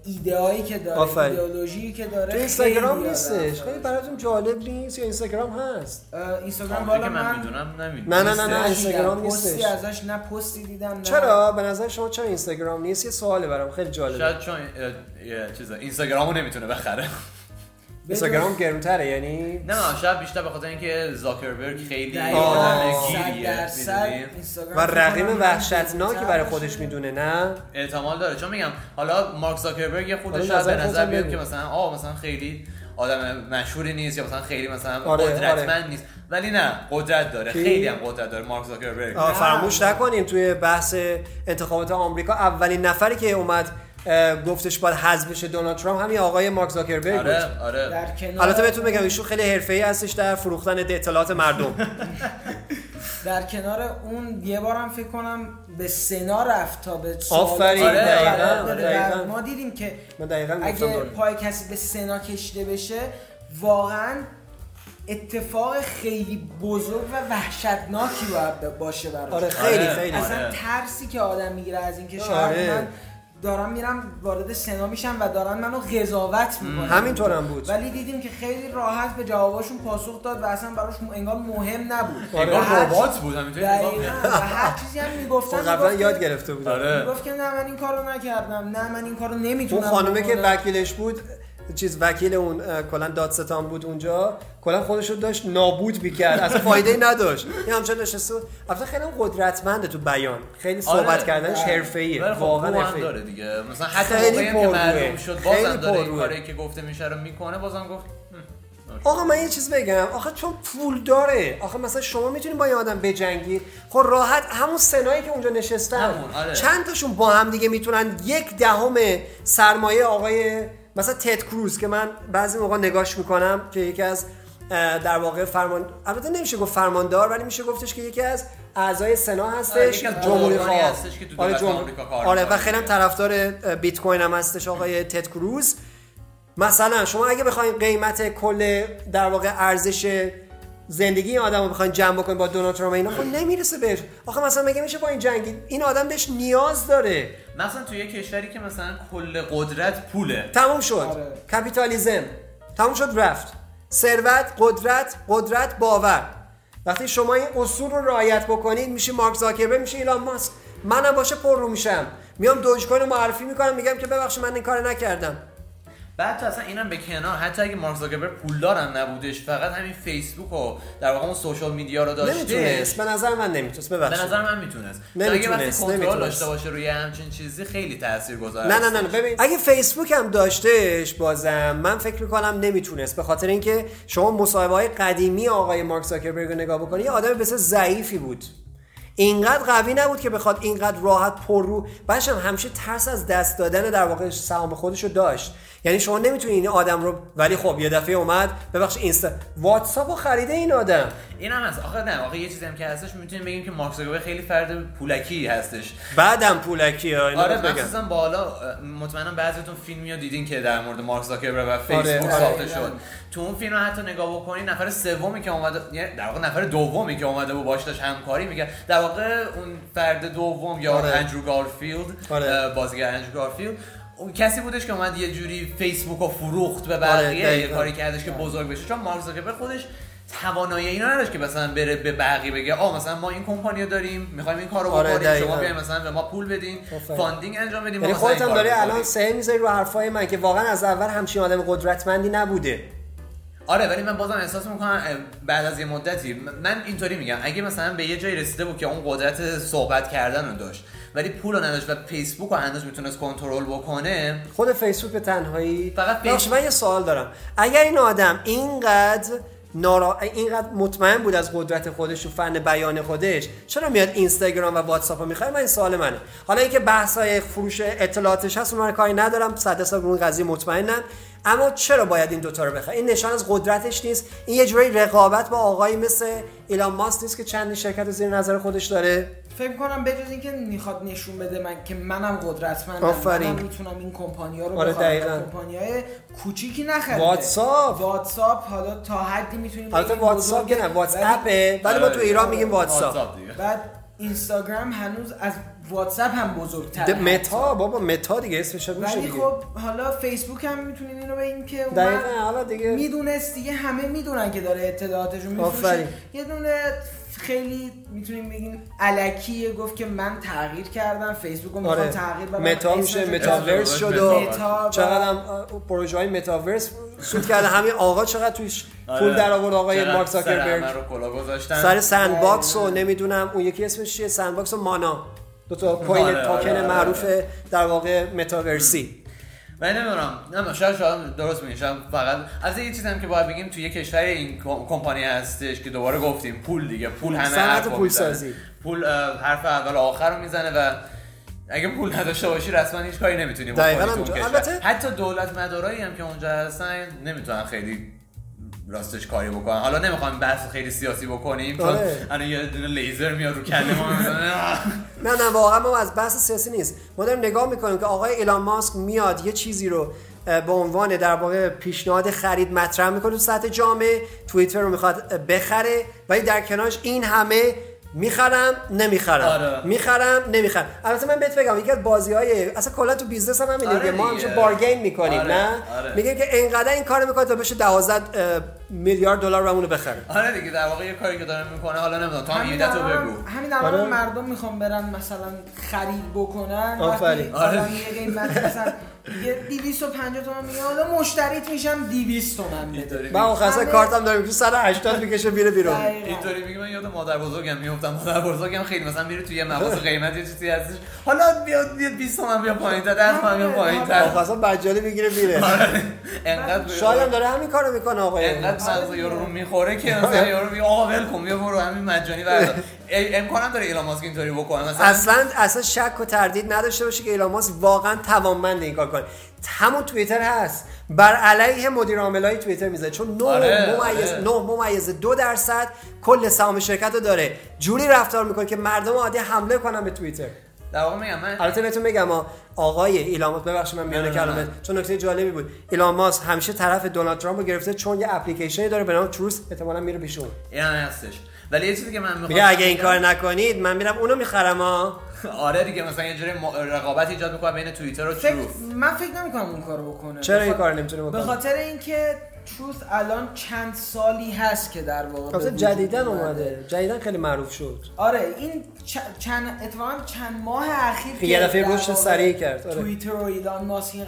ایده که داره ایدئولوژی که داره تو اینستاگرام نیستش؟ خیلی براتون جالب نیست یا اینستاگرام هست؟ اینستاگرام بالا من می‌دونم نمی‌دونم. نه نه نه نه اینستاگرام نیستش پستی ازش نه پستی دیدم نه چرا؟ به نظر شما چرا اینستاگرام نیست؟ یه سواله برام خیلی جالبه. شاید چون چیزا اینستاگرامو نمی‌تونه بخره. اینستاگرام گرونتره یعنی نه شاید بیشتر به خاطر اینکه زاکربرگ خیلی آدم گیریه و رقیم وحشتناکی برای خودش می‌دونه نه؟ احتمال داره. چون میگم حالا مارک زاکربرگ خودش به نظر بیاد که مثلا آه مثلا خیلی آدم مشهوری نیست یا مثلا خیلی مثلا آره، قدرتمند آره. نیست. ولی نه قدرت داره. خیلی هم قدرت داره مارک زاکربرگ. فراموش نکنیم توی بحث انتخابات آمریکا اولین نفری که اومد گفتش باید حذف بشه دونالد ترامپ. همین آقای مارک زاکربرگ آره، بود. آره. در کنار... البته بهتون بگم ایشون خیلی حرفه‌ای هستش در فروختن اطلاعات مردم. در کنار اون یه بارم فکر کنم به سنا رفت تا به آفرین. آره، ما دیدیم که اگه پای کسی به سنا کشیده بشه واقعا اتفاق خیلی بزرگ و وحشتناکی باید باشه براش. آره خیلی خیلی. اصلا ترسی که آدم می‌گیره از اینکه شاید من دارم میرم وارد سنا میشم و دارن منو قضاوت می‌کنن. همینطورم بود. ولی دیدیم که خیلی راحت به جواباشون پاسخ داد و اصلا براش انگار مهم نبود. انگار ربات بود همینطوری هر چیزی هم می‌گفتن خب، قبلا یاد گرفته بود آره. می‌گفت که نه من این کارو نکردم نه من این کارو نمی‌تونم اون خانومه که وکیلش بود چیز وکیل اون کلا دادستان بود اونجا. کلا خودش رو داشت نابود می‌کرد اصلا فایده ای نداشت. این همچنان نشسته البته خیلی قدرتمنده تو بیان. خیلی صحبت آره. کردنش حرفه‌ایه خب واقعا حرفه‌ای داره دیگه. مثلا حتی که معلوم شد بازم داره این کاری که گفته میشه رو می‌کنه بازم گفت آقا من یه چیز بگم. آخه چون پول داره. آخه مثلا شما می‌تونید با یه آدم بجنگید. خب راحت همون سنایی که اونجا نشستن. آره. چند تاشون با هم دیگه می‌تونن؟ یک دهم سرمایه آقای مثلا تد کروز که من بعضی موقع نگاش می‌کنم که یکی از در واقع فرمان البته نمیشه گفت فرماندار ولی میشه گفتش که یکی از اعضای سنا هستش جمهوری خواه هستش که آره, آره و خیلی هم طرفدار بیت کوین هم هستش آقای تد کروز. مثلا شما اگه بخواید قیمت کل در واقع ارزش زندگی این آدم رو بخواین جمع بکنید با دونالد ترامپ اینا خب نمی‌رسه بهش. آخه مثلا مگه میشه با این جنگی؟ این آدم بهش نیاز داره. مثلا توی یه کشوری که مثلا کل قدرت پوله. تموم شد. آره. کپیتالیزم. تموم شد رفت. ثروت قدرت قدرت power. وقتی شما این اصول رو رعایت بکنید میشه مارک زاکربرگ میشه ایلان ماسک. منم باشه پر رو میشم. میام Dogecoin معرفی می‌کنم میگم که ببخشید من این کار نکردم. بعد تو اصلا اینم به کنار. حتی اگه مارک زاکربرگ پولدار هم نبودش فقط همین فیسبوک و در واقع اون social media رو داشته. نمی‌تونست. به نظر من نمی‌تونست. ببخشید. به نظر من می‌تونست. اگه وقتی کنترل داشته باشه روی همچین چیزی خیلی تاثیرگذار نه نه نه ببین اگه فیسبوک هم داشتهش بازم من فکر می‌کنم نمی‌تونست. به خاطر اینکه شما مصاحبه های قدیمی آقای مارک زاکربرگ رو نگاه بکنید یه آدم بسیار ضعیفی بود. اینقدر قوی نبود که بخواد اینقدر راحت پر رو. هم همیشه ترس از دست دادن در واقع سهام خودش رو داشت. یعنی شما نمی‌تونی این آدم رو ولی خب یه دفعه اومد ببخش اینستا واتساپ رو خریده این آدم این هم هست آخه نه آخه یه چیزی هم که هستش می‌تونیم بگیم که مارک خیلی فرد پولکی هستش بعدم پولکی آره مخصوصا بالا مطمئنا بعضیتون فیلمی رو دیدین که در مورد مارک زاکربرگ و آره، فیسبوک آره. ساخته شد تو اون فیلم رو حتی نگاه بکنین نفر سومی که اومده در واقع نفر دومی که اومده بود باش داشت همکاری می‌کرد در واقع اون فرد دوم یا آره. اندرو گارفیلد آره. بازیگر اندرو گارفیلد اون کسی بودش که اومد یه جوری فیسبوک رو فروخت به بقیه آره، یه کاری کردش که بزرگ بشه. چون مارک زاکربرگ خودش توانایی اینا نداشت که مثلا بره به بقیه بگه آ مثلا ما این کمپانی رو داریم می‌خوایم این کارو آره بکنیم شما بیاین مثلا به ما پول بدین funding انجام بدیم یعنی خودت هم داری الان صحه می‌ذاری رو حرفای من که واقعا از اول همچین آدم قدرتمندی نبوده. آره ولی من بازم احساس می‌کنم بعد از یه مدتی من اینطوری میگم اگه مثلا به یه جایی رسیده بود که اون قدرت صحبت کردن رو داشت ولی پول رو نداشت و فیسبوک رو هنوز می‌تونست کنترل بکنه. خود فیسبوک به تنهایی. فقط فیسبوک... من یه سوال دارم. اگر این آدم اینقدر نارا... اینقدر مطمئن بود از قدرت خودش و فن بیان خودش چرا میاد اینستاگرام و واتساپ رو می‌خواد من این سوال منه. حالا اینکه بحث های فروش اطلاعاتش هست من کاری ندارم. صد سال اون قضیه مطمئنم اما چرا باید این دوتا رو بخره این نشان از قدرتش نیست. این یه جوری رقابت با آقایی مثل ایلان ماسک نیست که چند شرکت زیر نظر خودش داره. فکر کنم بجز اینکه می‌خواد نشون بده من که منم قدرتمندم منم می‌تونم این کمپانی ها رو آره کمپانی های کوچیکی نخرید واتساپ. واتساپ حالا تا حدی می‌تونیم البته واتساپ که نه واتساپه. ولی ما تو ایران میگیم واتساپ. بعد اینستاگرام هنوز از واتساپ هم بزرگتر متا بابا متا دیگه اسمش میشه ولی خب حالا فیسبوک هم می‌تونیم اینو بگیم که دقیقاً حالا دیگه. می‌دونست دیگه همه می‌دونن که داره اطلاعاتشو میفروشه. یه دونه خیلی می‌تونیم بگیم علکیه گفت که من تغییر کردم فیسبوک رو می‌خوام آره. تغییر بدم. متا میشه متاورس شد و چقدر هم پروژه های متاورس سود کرده. همین آقا چقدر توش آره. پول در آورد؟ آقای مارک زاکربرگ. سر Sandbox و نمی‌دونم اون یکی اسمش چیه؟ Sandbox و مانا. دو تا کوین آره، توکن معروف در واقع متاورسی. من نمی‌دونم. نه شاید شاید درست شاید فقط از یه چیزی هم که باید بگیم توی یه کشور این کمپانی هستش که دوباره گفتیم پول دیگه. پول همه حرف پول سازی پول حرف اول و آخر رو می‌زنه و اگه پول نداشته باشی رسما هیچ کاری نمی‌تونی بکنی البته حتی دولت مدارایی هم که اونجا هستن نمی‌تونن خیلی راستش کاری بکنن. حالا نمی‌خوام بحث خیلی سیاسی بکنیم چون آره. الان یه دونه لیزر میاد رو کله ما. نه نه واقعا ما از بحث سیاسی نیست. ما داریم نگاه می‌کنیم که آقای ایلان ماسک میاد یه چیزی رو به عنوان در واقع پیشنهاد خرید مطرح می‌کنه تو سطح جامعه. توییتر رو می‌خواد بخره. ولی در کنارش این همه می‌خرم نمی‌خرم آره. می‌خرم نمی‌خرم البته من بهت بگم یکی از بازی های اصلا کلا تو بیزنس هم همینه آره ما همیشه bargain می‌کنیم آره. نه آره. میگه که اینقدر این کارو می‌کنه تا بشه 12 میلیارد دلار رو اونو بخره آره دیگه در واقع یه کاری که داره می‌کنه حالا نمی‌دونم تو هم ایدتو بگو همین الان آره. مردم می‌خوام برن مثلا خرید بکنن آفرین آره. یه قیمت مثلا یه 250 تومن میگه حالا مشتریت میشم 200 تومن میده من اون خاصه کارتم دارم که 180 می‌کشه میره بیرون. اینطوری میگه من یاد مادر بزرگم میافتم مادر بزرگم خیلی مثلا میره توی مغازه قیمت یه چیزی هستش حالا بیاد بیاد 20 تومن بیا پایین‌تر 10 تومن بیا پایین‌تر خاصا بجالی می‌گیره میره. آره. انقدر شاید داره همین کارو می‌کنه آقا انقدر مغز یارو رو می‌خوره که مثلا یارو میگه آقا ول کن بیا برو همین مجانی بردار. امکانم داره ایلان ماسک اینطوری بکنه. مثلا اصلا اصلا شک و تردید نداشته باشه که ایلان ماسک واقعا توانمند این کار کنه. همون توییتر هست. بر علیه مدیر عاملای توییتر میزه چون 9 آره، ممیز آره. 9 ممیز 2 درصد کل سهام شرکت رو داره. جوری رفتار می‌کنه که مردم عادی حمله کنن به توییتر. در واقع میگم من البته بهتون میگم آقای ایلان ماسک ببخشید من میونه کلمه چون نکته جالبی بود. ایلان ماسک همیشه طرف دونالد ترامپ رو گرفته چون یه اپلیکیشنی داره به نام تروس احتمالاً میره پیشون این هستش. ولی یه چیزی که من می‌خوام اگه این کار نکنید من میرم اونو می‌خرم ها آره دیگه مثلا یه جوری رقابت ایجاد می‌کنه بین توییتر و تروث من فکر نمی‌کنم اون کارو بکنه. چرا این کار نمی‌تونه بکنه؟ به خاطر اینکه تروث الان چند سالی هست که در واقع مثلا جدیدن اومده. جدیدن خیلی معروف شد. آره این چند اتفاقا چند ماه اخیر که یه دفعه رشد سریع کرد آره. توییتر و ایلان ماسک این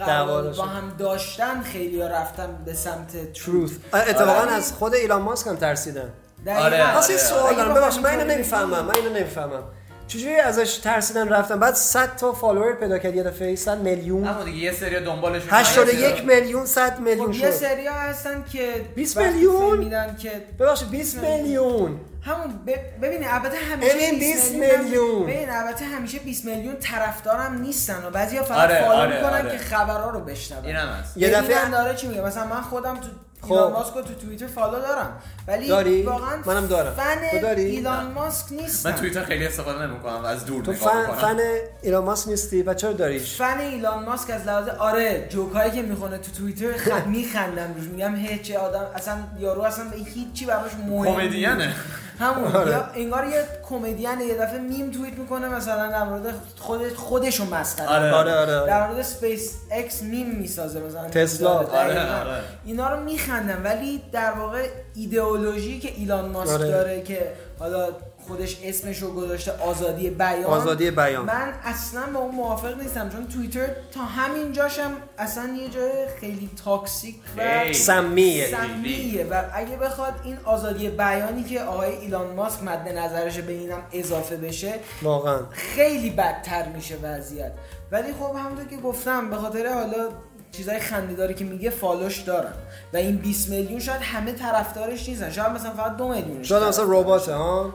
با هم داشتن خیلی رفتن به سمت تروث اتفاقا آره. از خود ایلان ماسک هم ترسیدن. آره آره سوال دارم. ببخشید من اینو نمی‌فهمم من اینو نمی‌فهمم. چجوری ازش ترسیدن رفتن؟ بعد 100 تا فالوور پیدا کرد یه دفعه 100 میلیون. اما دیگه یه سری دنبالش 81 میلیون 100 میلیون خب یه سری هستن که 20 میلیون؟ میدن که ببخشید 20 میلیون. همون ببینید البته همیشه 20 میلیون ببین البته همیشه 20 میلیون طرفدارم نیستن و بعضیا فقط آره، follow آره، می‌کنن آره. که خبرها رو بشنون. اینم هست. یه دفعه داره چی میگه مثلا من خودم تو خب. ایلان ماسک رو تو توییتر follow دارم. ولی داری؟ واقعا منم دارم. فن داری؟ ایلان ماسک نیستم. من توییتر خیلی استفاده نمی‌کنم از دور تو fan, fan ایلان ماسک نیستی و چرا داریش؟ فن ایلان ماسک از لحاظ آره جوکایی که می‌خونه تو توییتر خ... میخندم روش. میگم هه چه آدم اصلا یارو اصلا هیچی براش مهم کمدینه. همون آره. یا انگار یه کمدین یه دفعه میم توییت می‌کنه مثلا در مورد خودش خودشو مسخره آره. آره آره آره در مورد اسپیس اکس میم می‌سازه مثلا تسلا آره آره اینا رو میخندم ولی در واقع ایدئولوژی که ایلان ماسک آره. داره که حالا خودش اسمش رو گذاشته آزادی بیان. آزادی بیان. من اصلا با اون موافق نیستم چون توییتر تا همین جاشم اصلا یه جای خیلی تاکسیک و سمیه. سمیه و اگه بخواد این آزادی بیانی که آقای ایلان ماسک مد نظرش به اینم اضافه بشه واقعا. خیلی بدتر میشه وضعیت. ولی خب همونطور که گفتم به خاطر حالا چیزای خنده‌داری که میگه فالوش دارن و این 20 میلیون شاید همه طرفدارش نیستن. شاید مثلا فقط دو میلیون شاید مثلا رباته ها؟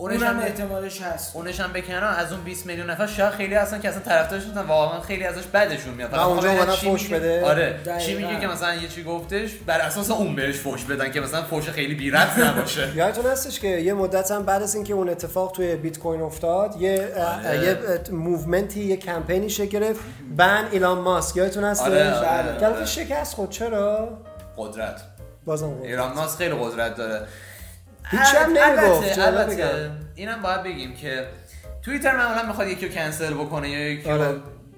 اونش هم احتمالش هست. اونش هم بکنن از اون 20 میلیون نفر شاید خیلی هستن که اصلا طرفدارش نیستن واقعا خیلی ازش بدشون میاد. فقط اونجا اومدن فوش بده. آره. چی میگه که مثلا یه چی گفتش؟ بر اساس اون بهش فوش بدن که مثلا فوش خیلی بی ربط نباشه. یادتون هستش که یه مدت هم بعد از اینکه اون اتفاق توی بیت کوین افتاد یه آره. یه movement ی یه کمپینی شکل گرفت ban ایلان ماسک. یادتون هست آره. آره. آره. شکست خورد. چرا؟ قدرت. بازم ایلان ماسک خیلی قدرت داره. هیچ هم نمی‌گفت البته اینم باید بگیم که توییتر معمولا می‌خواد یکی رو کنسل بکنه یا یکی آره.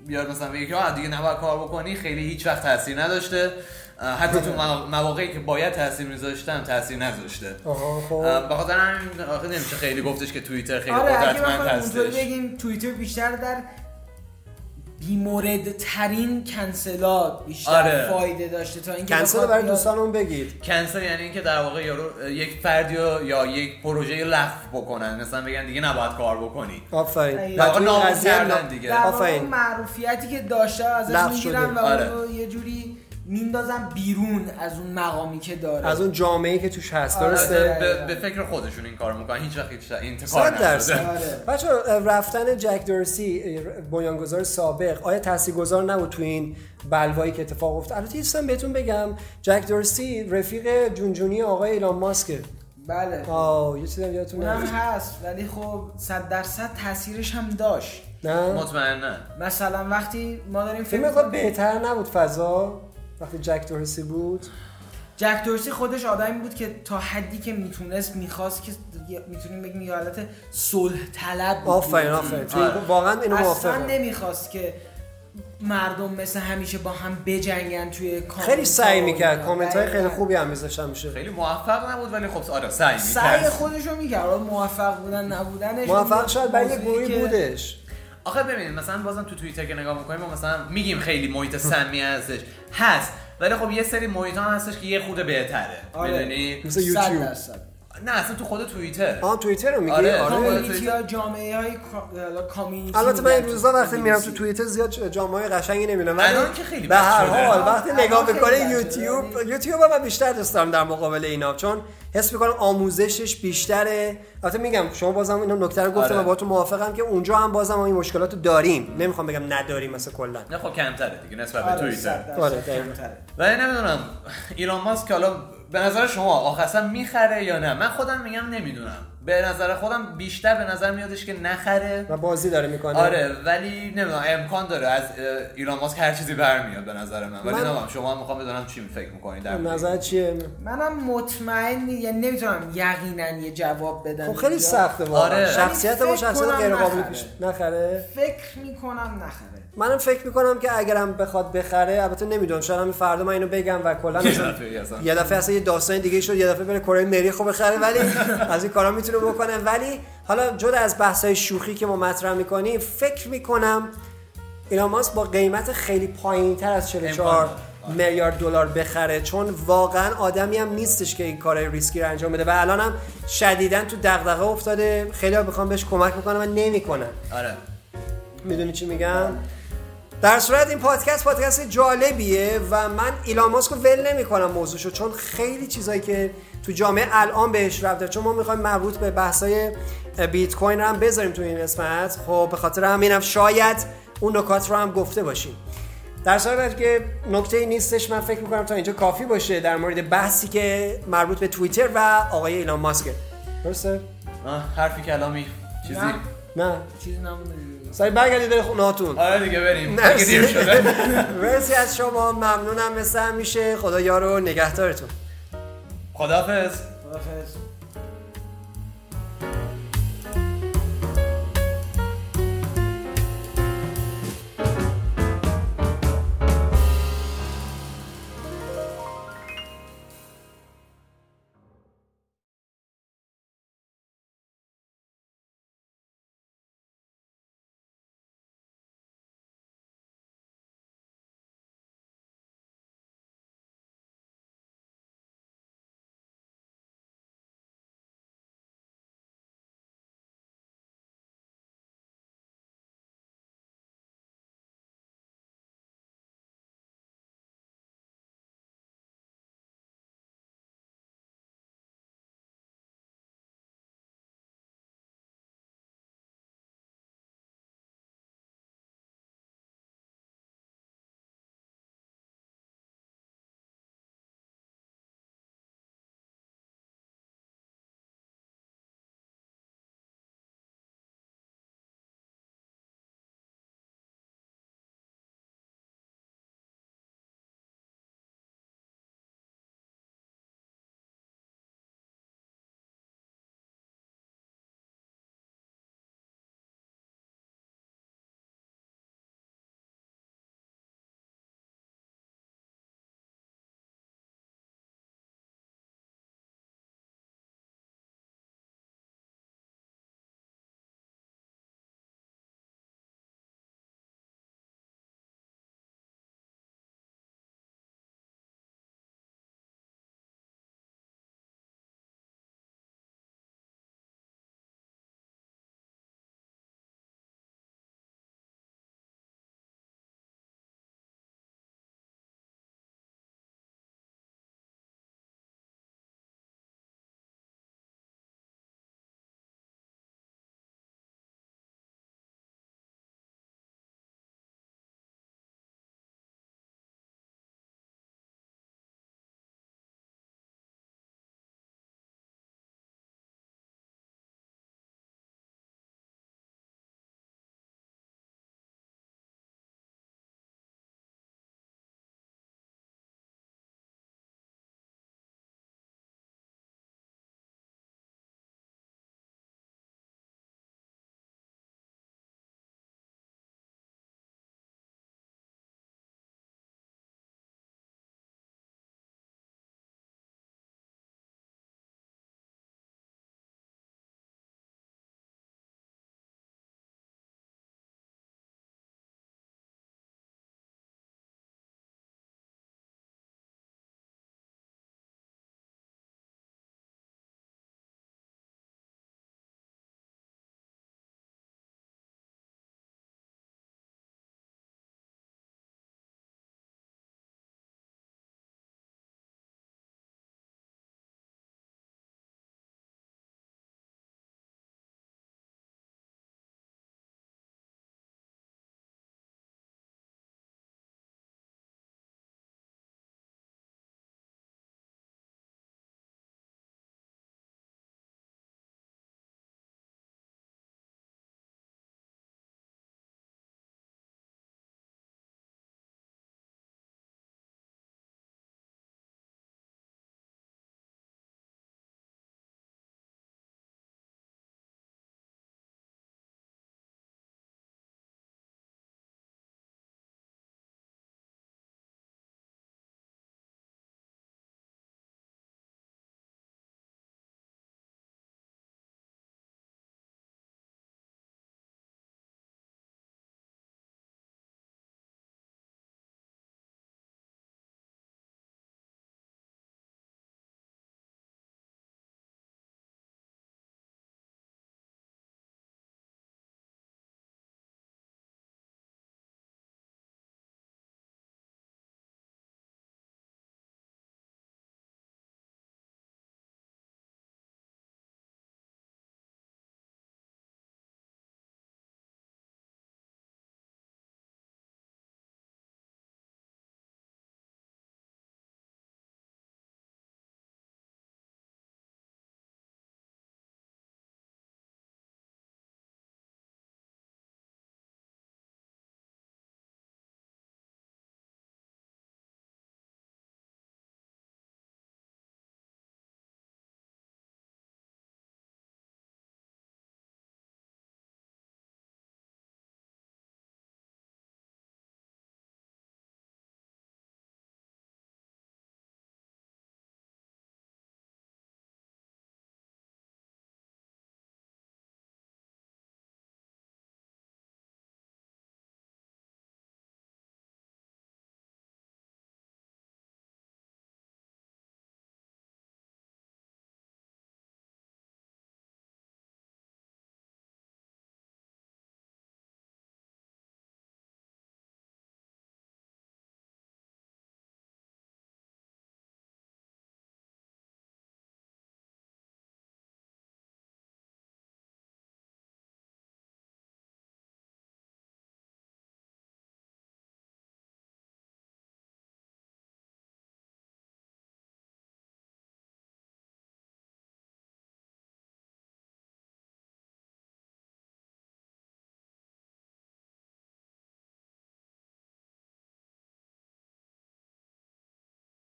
بیاد مثلا بگه که دیگه نباید کار بکنی خیلی هیچ وقت تاثیر نداشته. حتی تو مواقعی که باید تاثیر میذاشتن تاثیر نذاشته. خب. به خاطر همین نمیشه خیلی گفتش که توییتر خیلی آره قدرتمند هستش. بگیم توییتر بیشتر در بیمورد ترین کنسلات بیشتر آره. فایده داشته تا اینکه کنسل برای دوستانمون بگید کنسل یعنی اینکه در واقع یارو یک فردی یا یک پروژه لغو بکنن. مثلا بگن دیگه نباید کار بکنی. آفرین. در واقع کردن دیگه. آفرین. معروفیتی که داشته ازش می‌گیرن و آره. یه جوری میندازن بیرون از اون مقامی که داره. از اون جامعه که توش هست آره درسته؟ به،, به فکر خودشون این کار می‌کنن هیچ وقت هیچ انتقاد بچه رفتن جک دورسی بنیانگذار سابق آیا تاثیرگذار نبود تو این بلوایی که اتفاق افتاد؟ البته یه بهتون بگم جک دورسی رفیق جونجونی آقای ایلان ماسکه بله. آه یه چیزی یادتون اونم هست ولی خب 100 درصد تاثیرش هم داشت. نه؟ مطمئنا مثلا وقتی ما داریم فکر بهتر نبود فضا؟ وقتی جک دورسی بود؟ جک دورسی خودش آدمی بود که تا حدی که می‌تونست می‌خواست که می‌تونیم بگیم یه حالت صلح طلب بود. آفرین آفرین. آره. واقعا اینو اصلا نمی‌خواست که مردم مثل همیشه با هم بجنگن توی کامنت خیلی سعی می‌کرد. کامنت های خیلی خوبی هم میذاشتن میشه خیلی موفق نبود ولی خب آره سعی می‌کرد. سعی خودش رو می‌کرد موفق بودن نبودنش. موفق شاید برای گروهی بودش. آخه ببینید مثلا بازم تو توییتر که نگاه می‌کنیم ما مثلا میگیم خیلی محیط سمی هستش. هست. ولی خب یه سری محیط ها هستش که یه خود بهتره. آره. می‌دونی؟ مثل یوتیوب. نه اصلا تو خود توییتر. آه توییتر رو میگی؟ آره, آره. جامعه های کامیونیتی البته من این روزا وقتی میرم تو توییتر زیاد جامعه قشنگی نمی‌بینم ولی که خیلی به هر حال وقتی نگاه می‌کنه یوتیوب یوتیوب من بیشتر دوست دارم در مقابل اینا چون حس می‌کنم آموزشش بیشتره. البته میگم شما بازم اینو نکته رو گفتم آره. و با تو موافقم که اونجا هم بازم این مشکلات رو داریم. نمی‌خوام بگم نداریم مثلا کلا. نه خب کمتره دیگه نسبت به توییتر. آره ولی نمی‌دونم ایران ماسک حالا به نظر شما آخه می‌خره یا نه؟ من خودم میگم نمی‌دونم. به نظر خودم بیشتر به نظر میادش که نخره. و بازی داره می‌کنه. آره ولی نمی‌دونم امکان داره از ایران ماسک هر چیزی برمیاد به نظر من. ولی من... شما می‌خوام بدونم چی فکر می‌کنید در نظر چیه؟ منم مطمئن یعنی نمی‌تونم یقینا یه جواب بدم خب خیلی سخته واقعا. آره. شخصیت ما شخصیت غیر قابل پیش نخره؟ فکر می‌کنم نخره. منم فکر می‌کنم که اگرم بخواد بخره البته نمی‌دونم شاید همین فردا من اینو بگم و کلا یه دفعه اصلا یه داستان دیگه شد یه دفعه بره کره مریخو بخره ولی از این کارا می‌تونه بکنه. ولی حالا جدا از بحث شوخی که ما مطرح می‌کنیم فکر می‌کنم ایلان ماسک با قیمت خیلی پایین تر از 44 میلیارد دلار بخره چون واقعا آدمی هم نیستش که این کار ریسکی رو انجام بده. و الان هم شدیدا تو دغدغه افتاده. خیلی ها بخوام بهش کمک بکنم و نمی‌کنن. آره. می‌دونی چی میگم؟ در صورت این پادکست پادکست جالبیه و من ایلان ماسک رو ول نمی‌کنم موضوعشو چون خیلی چیزایی که تو جامعه الان بهش رفته چون ما می‌خوایم مربوط به بحثای بیت کوین رو هم بذاریم تو این قسمت. خب به خاطر همینم شاید اون نکات رو هم گفته باشیم. در صورت که نکته ای نیستش من فکر می‌کنم تا اینجا کافی باشه در مورد بحثی که مربوط به توییتر و آقای ایلان ماسک. درسته؟ حرفی کلامی. چیزی؟ نه. چیزی نمونده سعی برگردید به خونهاتون آره دیگه بریم. دیر شده. مرسی از شما ممنونم مثل همیشه. خدا یارو نگهدارتون. خدافظ خدافظ